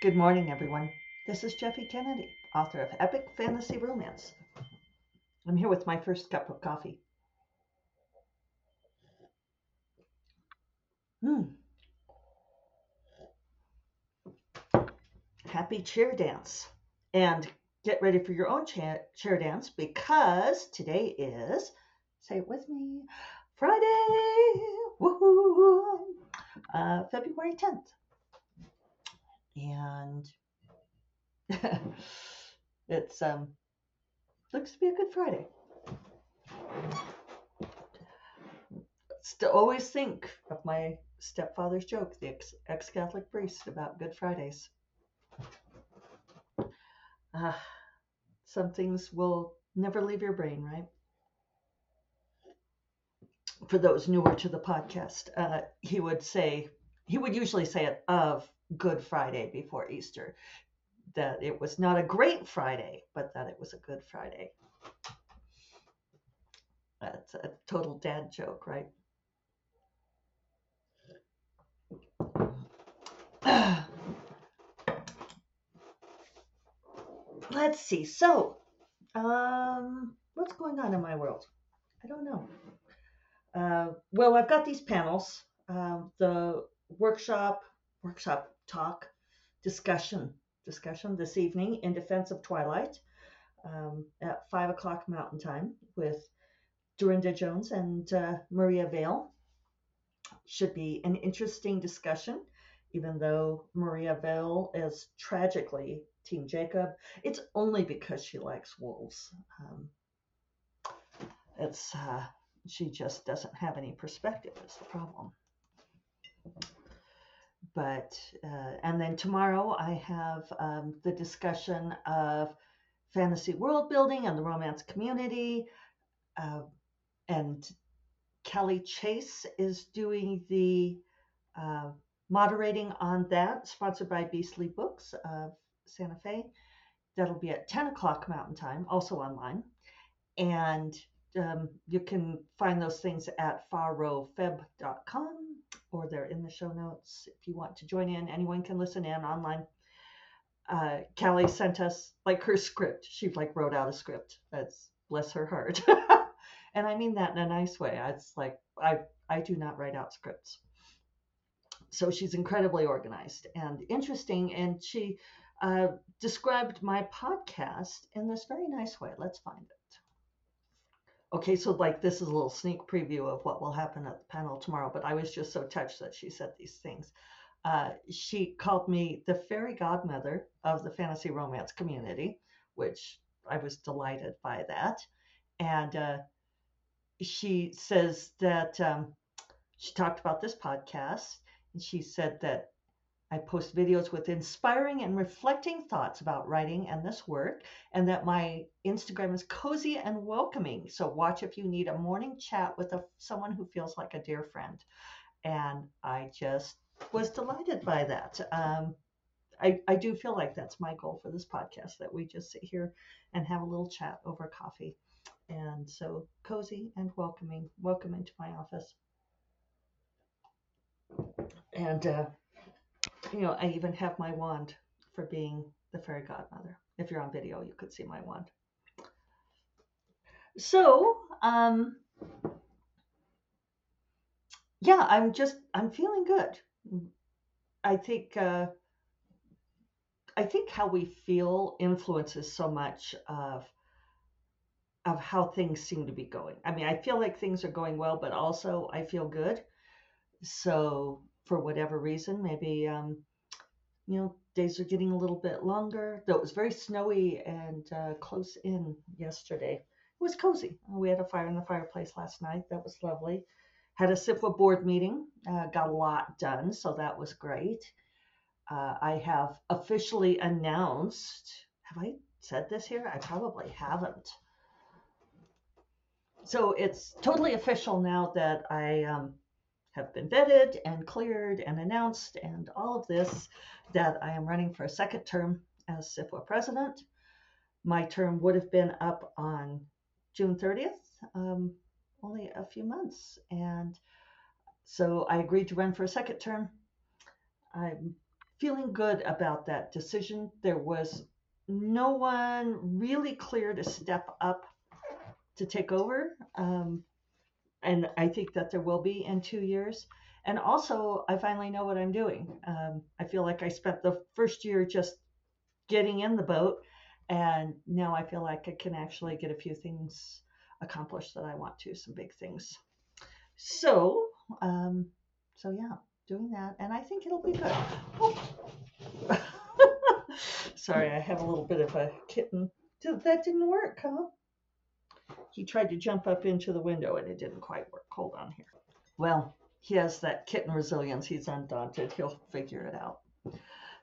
Good morning, everyone. This is Jeffe Kennedy, author of Epic Fantasy Romance. I'm here with my first cup of coffee. Hmm. Happy chair dance. And get ready for your own chair, chair dance because today is, say it with me, Friday, woohoo, uh, February 10th. And it's um looks to be a good Friday. Still always think of my stepfather's joke, the ex Catholic priest, about Good Fridays. Uh, some things will never leave your brain, right? For those newer to the podcast, uh, he would say, he would usually say it of Good Friday before Easter, that it was not a great Friday, but that it was a good Friday. That's a total dad joke, right? Let's see. So, um, what's going on in my world? I don't know. Uh, well, I've got these panels. Uh, the workshop, workshop talk, discussion, discussion this evening in defense of Twilight um, at five o'clock Mountain Time with Darynda Jones and uh, Maria Vale. Should be an interesting discussion, even though Maria Vale is tragically Team Jacob. It's only because she likes wolves. Um, it's uh, she just doesn't have any perspective. Is the problem. But uh, and then tomorrow I have um, the discussion of fantasy world building and the romance community, uh, and Kelly Chase is doing the uh, moderating on that, sponsored by Beastly Books of Santa Fe. That'll be at 10 o'clock Mountain Time, also online. And um, you can find those things at farofeb.com or they're in the show notes. If you want to join in, anyone can listen in online. Uh, Callie sent us like her script. She like wrote out a script. That's bless her heart. and I mean that in a nice way. It's like I I do not write out scripts. So she's incredibly organized and interesting, and she uh, described my podcast in this very nice way. Let's find it. Okay, so like this is a little sneak preview of what will happen at the panel tomorrow, but I was just so touched that she said these things. Uh, she called me the fairy godmother of the fantasy romance community, which I was delighted by that. And uh, she says that um, she talked about this podcast, and she said that I post videos with inspiring and reflecting thoughts about writing and this work, and that my Instagram is cozy and welcoming. So watch if you need a morning chat with a, someone who feels like a dear friend. And I just was delighted by that. Um, I, I do feel like that's my goal for this podcast that we just sit here and have a little chat over coffee. And so cozy and welcoming. Welcome into my office. And uh, you know, I even have my wand for being the fairy godmother. If you're on video, you could see my wand. So, um, yeah, I'm just, I'm feeling good. I think, uh, I think how we feel influences so much of of how things seem to be going. I mean, I feel like things are going well, but also I feel good. So for whatever reason. Maybe, um, you know, days are getting a little bit longer. Though it was very snowy and uh, close in yesterday. It was cozy. We had a fire in the fireplace last night. That was lovely. Had a SFWA board meeting. Uh, got a lot done, so that was great. Uh, I have officially announced. Have I said this here? I probably haven't. So it's totally official now that I um, have been vetted and cleared and announced and all of this that I am running for a second term as SFWA president. My term would have been up on June 30th, um, only a few months. And so I agreed to run for a second term. I'm feeling good about that decision. There was no one really clear to step up to take over. Um, and I think that there will be in two years. And also, I finally know what I'm doing. Um, I feel like I spent the first year just getting in the boat, and now I feel like I can actually get a few things accomplished that I want to, some big things. So, um, so yeah, doing that, and I think it'll be good. Oh. Sorry, I have a little bit of a kitten. That didn't work, huh? He tried to jump up into the window and it didn't quite work. Hold on here. Well, he has that kitten resilience. He's undaunted. He'll figure it out.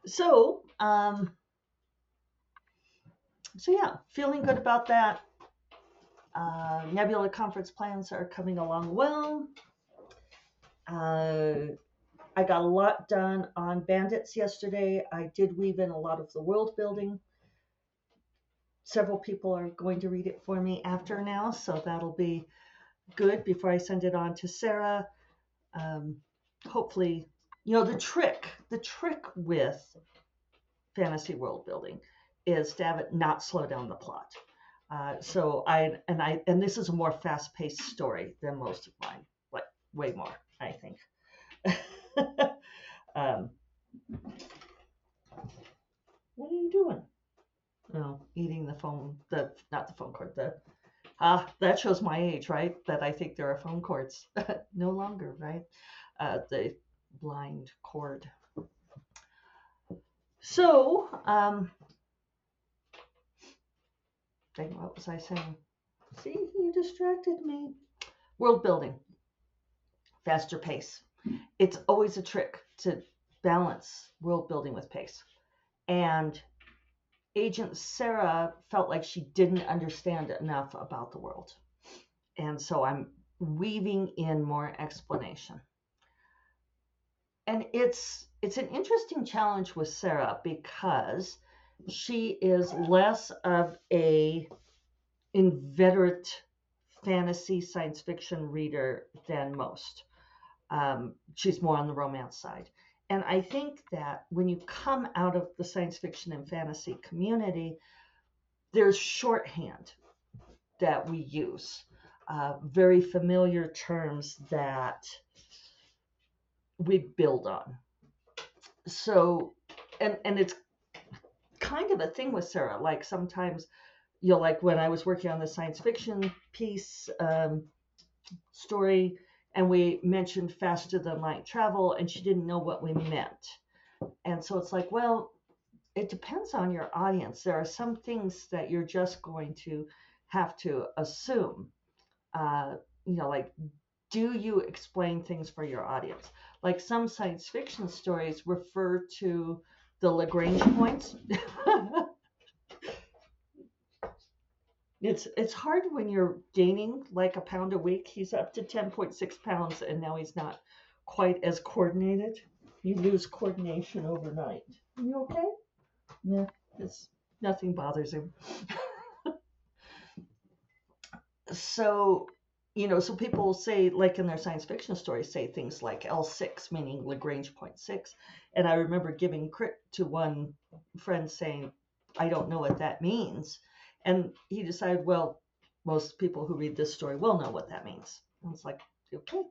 So, um, so yeah, feeling good about that. Uh, Nebula conference plans are coming along well. Uh, I got a lot done on bandits yesterday. I did weave in a lot of the world building. Several people are going to read it for me after now, so that'll be good before I send it on to Sarah. Um, hopefully, you know, the trick, the trick with fantasy world building is to have it not slow down the plot. Uh, so I and I and this is a more fast-paced story than most of mine, like way more, I think. um, what are you doing? No, eating the phone, the not the phone cord, the ah, that shows my age, right? That I think there are phone cords. no longer, right? Uh, the blind cord. So, um, dang, what was I saying? See, you distracted me. World building, faster pace it's always a trick to balance world building with pace. And Agent Sarah felt like she didn't understand enough about the world. And so I'm weaving in more explanation. And it's it's an interesting challenge with Sarah because she is less of a inveterate fantasy science fiction reader than most. Um, she's more on the romance side. And I think that when you come out of the science fiction and fantasy community, there's shorthand that we use, uh, very familiar terms that we build on. So, and and it's kind of a thing with Sarah. Like sometimes, you know, like when I was working on the science fiction piece um, story, and we mentioned faster than light travel and she didn't know what we meant. And so it's like well it depends on your audience. There are some things that you're just going to have to assume. Uh, you know like do you explain things for your audience? Like some science fiction stories refer to the lagrange points it's it's hard when you're gaining like a pound a week. He's up to 10.6 pounds and now he's not quite as coordinated. You lose coordination overnight. You okay? Yeah, it's nothing bothers him. so, you know, so people say, like in their science fiction stories, say things like L6, meaning Lagrange point six. And I remember giving crit to one friend saying, I don't know what that means. And he decided, well, most people who read this story will know what that means. And it's like, okay.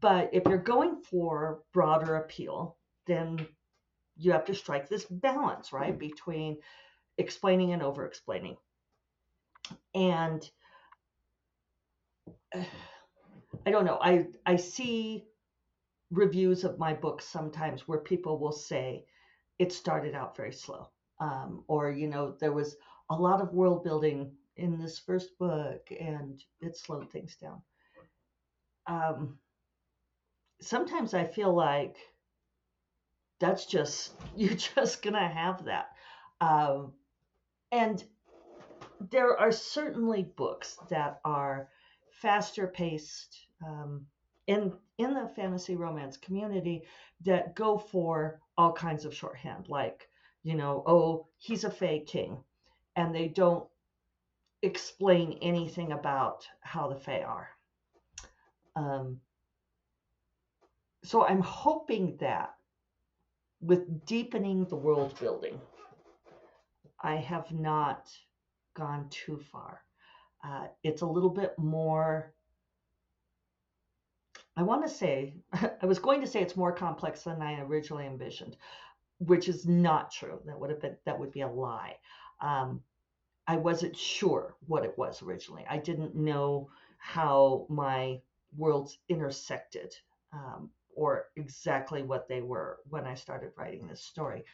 But if you're going for broader appeal, then you have to strike this balance, right, between explaining and over explaining. And I don't know, I, I see reviews of my books sometimes where people will say it started out very slow. Um, or, you know, there was a lot of world building in this first book and it slowed things down. Um, sometimes I feel like that's just, you're just to have that. Um, and there are certainly books that are faster paced um, in in the fantasy romance community that go for all kinds of shorthand, like you know, oh, he's a Fae king, and they don't explain anything about how the Fae are. Um, so I'm hoping that with deepening the world building, I have not gone too far. Uh, it's a little bit more. I want to say, I was going to say it's more complex than I originally envisioned, which is not true. That would have been that would be a lie. Um, I wasn't sure what it was originally. I didn't know how my worlds intersected um, or exactly what they were when I started writing this story,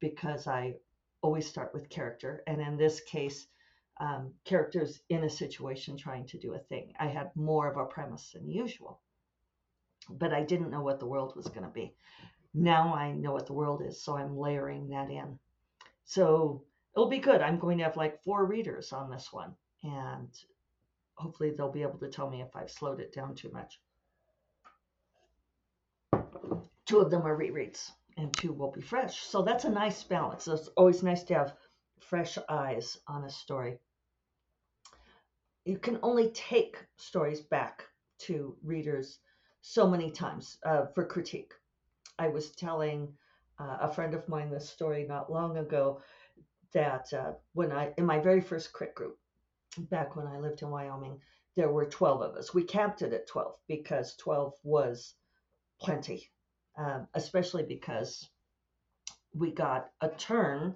because I always start with character, and in this case, um, characters in a situation trying to do a thing. I had more of a premise than usual, but I didn't know what the world was going to be. Now I know what the world is, so I'm layering that in. So it'll be good. I'm going to have like four readers on this one, and hopefully they'll be able to tell me if I've slowed it down too much. Two of them are rereads, and two will be fresh. So that's a nice balance. It's always nice to have fresh eyes on a story. You can only take stories back to readers so many times uh, for critique. I was telling uh, a friend of mine this story not long ago that uh, when I, in my very first crit group, back when I lived in Wyoming, there were 12 of us. We capped it at 12 because 12 was plenty, um, especially because we got a turn.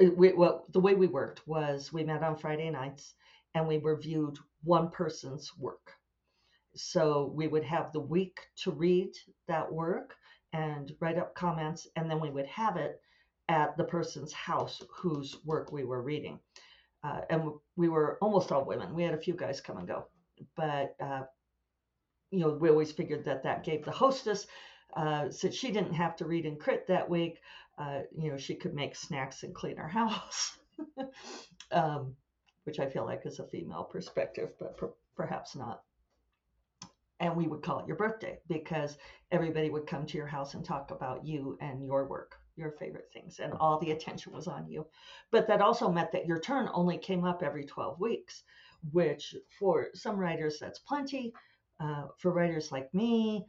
Uh, we, well, the way we worked was we met on Friday nights and we reviewed one person's work. So we would have the week to read that work and write up comments, and then we would have it at the person's house whose work we were reading. Uh, and we were almost all women. We had a few guys come and go, but uh, you know we always figured that that gave the hostess, uh, since she didn't have to read and crit that week, uh, you know she could make snacks and clean her house, um, which I feel like is a female perspective, but per- perhaps not and we would call it your birthday because everybody would come to your house and talk about you and your work, your favorite things, and all the attention was on you. But that also meant that your turn only came up every 12 weeks, which for some writers, that's plenty. Uh, for writers like me,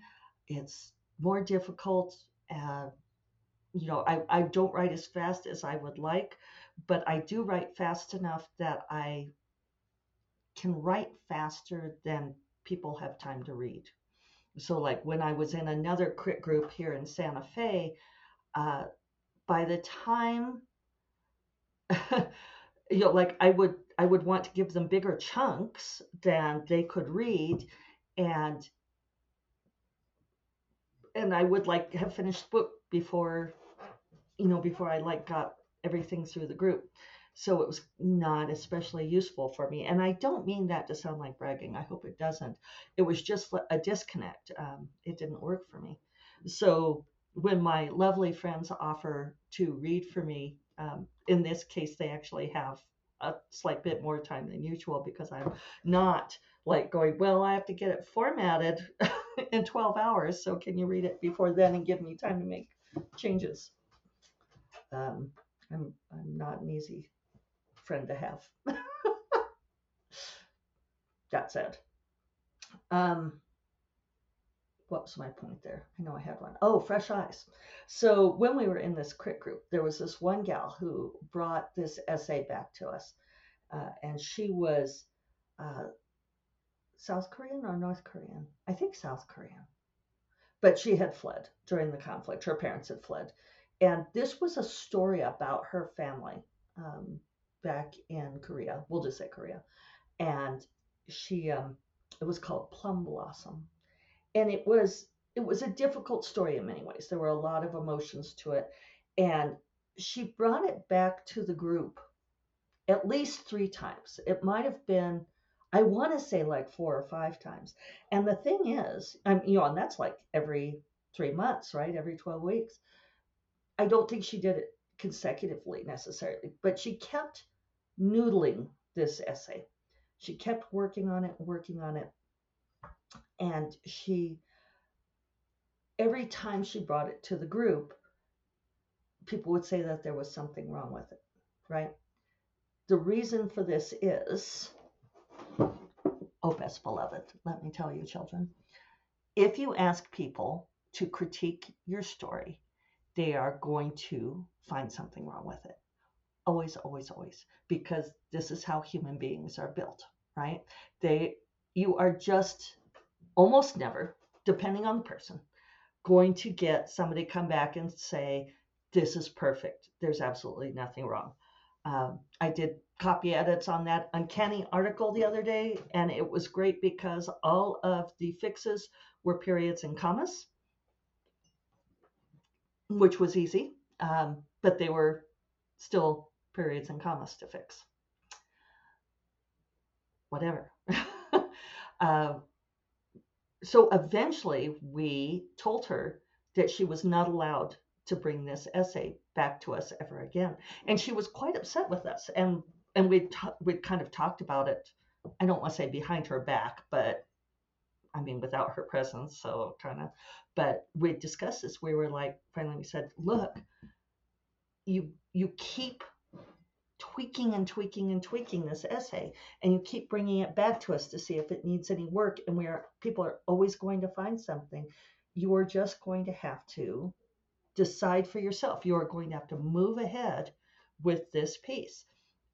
it's more difficult. Uh, you know, I, I don't write as fast as I would like, but I do write fast enough that I can write faster than people have time to read. So, like when I was in another crit group here in Santa Fe, uh, by the time, you know, like I would, I would want to give them bigger chunks than they could read, and and I would like have finished the book before, you know, before I like got everything through the group. So it was not especially useful for me. And I don't mean that to sound like bragging. I hope it doesn't. It was just a disconnect. Um, it didn't work for me. So when my lovely friends offer to read for me, um, in this case, they actually have a slight bit more time than usual because I'm not like going, well, I have to get it formatted in 12 hours. So can you read it before then and give me time to make changes? Um, I'm, I'm not an easy friend to have. that said, um, what was my point there? I know I had one. Oh, fresh eyes. So when we were in this crit group, there was this one gal who brought this essay back to us, uh, and she was uh, South Korean or North Korean? I think South Korean. But she had fled during the conflict. Her parents had fled. And this was a story about her family. Um, back in Korea. We'll just say Korea. And she, um, it was called Plum Blossom. And it was, it was a difficult story in many ways. There were a lot of emotions to it. And she brought it back to the group at least three times. It might have been, I want to say like four or five times. And the thing is, I'm, you know, and that's like every three months, right? Every 12 weeks. I don't think she did it consecutively necessarily, but she kept noodling this essay. She kept working on it, working on it. And she, every time she brought it to the group, people would say that there was something wrong with it, right? The reason for this is, oh, best beloved, let me tell you, children, if you ask people to critique your story, they are going to find something wrong with it. Always, always, always. Because this is how human beings are built, right? They you are just almost never, depending on the person, going to get somebody come back and say, This is perfect. There's absolutely nothing wrong. Um, I did copy edits on that uncanny article the other day, and it was great because all of the fixes were periods and commas, which was easy, um, but they were still periods and commas to fix. Whatever. uh, so eventually, we told her that she was not allowed to bring this essay back to us ever again. And she was quite upset with us. And and we'd t- we'd kind of talked about it. I don't want to say behind her back, but I mean without her presence. So kind of, but we discussed this. We were like, finally, we said, look, you you keep tweaking and tweaking and tweaking this essay and you keep bringing it back to us to see if it needs any work and we are people are always going to find something you are just going to have to decide for yourself. You are going to have to move ahead with this piece.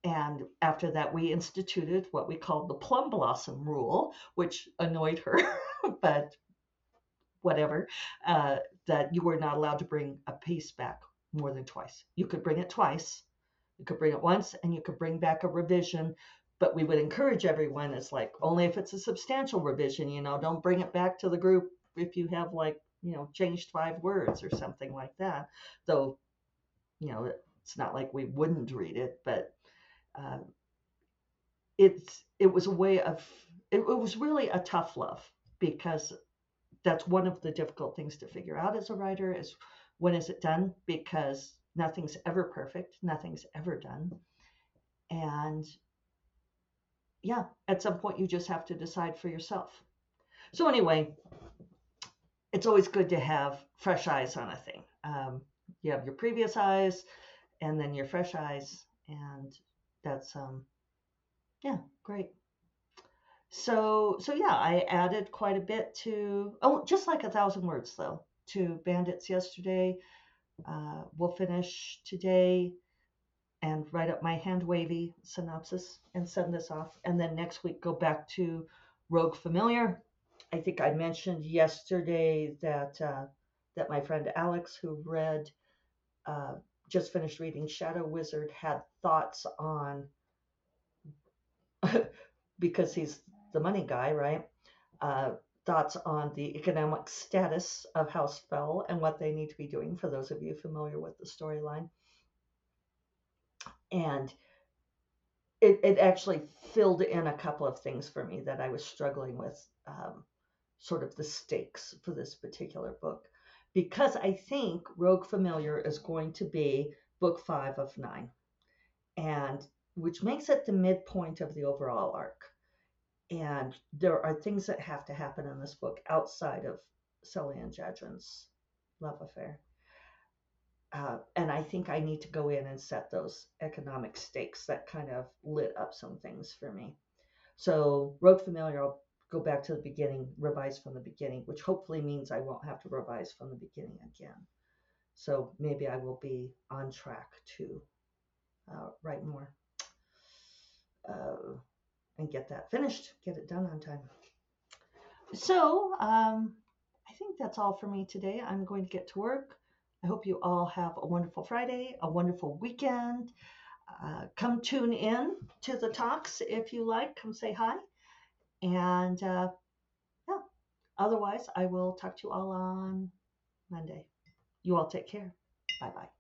And after that, we instituted what we called the plum blossom rule, which annoyed her, but whatever, uh, that you were not allowed to bring a piece back more than twice. You could bring it twice, you could bring it once, and you could bring back a revision. But we would encourage everyone, it's like only if it's a substantial revision, you know, don't bring it back to the group if you have like you know, changed five words or something like that. Though, you know, it's not like we wouldn't read it, but uh, it's it was a way of it, it was really a tough love because that's one of the difficult things to figure out as a writer is when is it done because nothing's ever perfect, nothing's ever done, and yeah, at some point you just have to decide for yourself. So anyway, it's always good to have fresh eyes on a thing. Um, you have your previous eyes and then your fresh eyes, and that's um, yeah, great. So so yeah, I added quite a bit to oh, just like a thousand words though to Bandits yesterday. Uh, we'll finish today and write up my hand wavy synopsis and send this off, and then next week go back to Rogue Familiar I think I mentioned yesterday that uh, that my friend Alex, who read, uh, just finished reading Shadow Wizard, had thoughts on because he's the money guy, right? Uh, thoughts on the economic status of House Fell and what they need to be doing. For those of you familiar with the storyline, and it, it actually filled in a couple of things for me that I was struggling with. Um, sort of the stakes for this particular book because I think Rogue Familiar is going to be book five of nine, and which makes it the midpoint of the overall arc. And there are things that have to happen in this book outside of Seliah and Jadren's love affair. Uh, and I think I need to go in and set those economic stakes that kind of lit up some things for me. So, Rogue Familiar, I'll go back to the beginning, revise from the beginning, which hopefully means I won't have to revise from the beginning again. So maybe I will be on track to uh, write more uh, and get that finished, get it done on time. So um, I think that's all for me today. I'm going to get to work. I hope you all have a wonderful Friday, a wonderful weekend. Uh, come tune in to the talks if you like. Come say hi. And uh, yeah, otherwise, I will talk to you all on Monday. You all take care. Bye bye.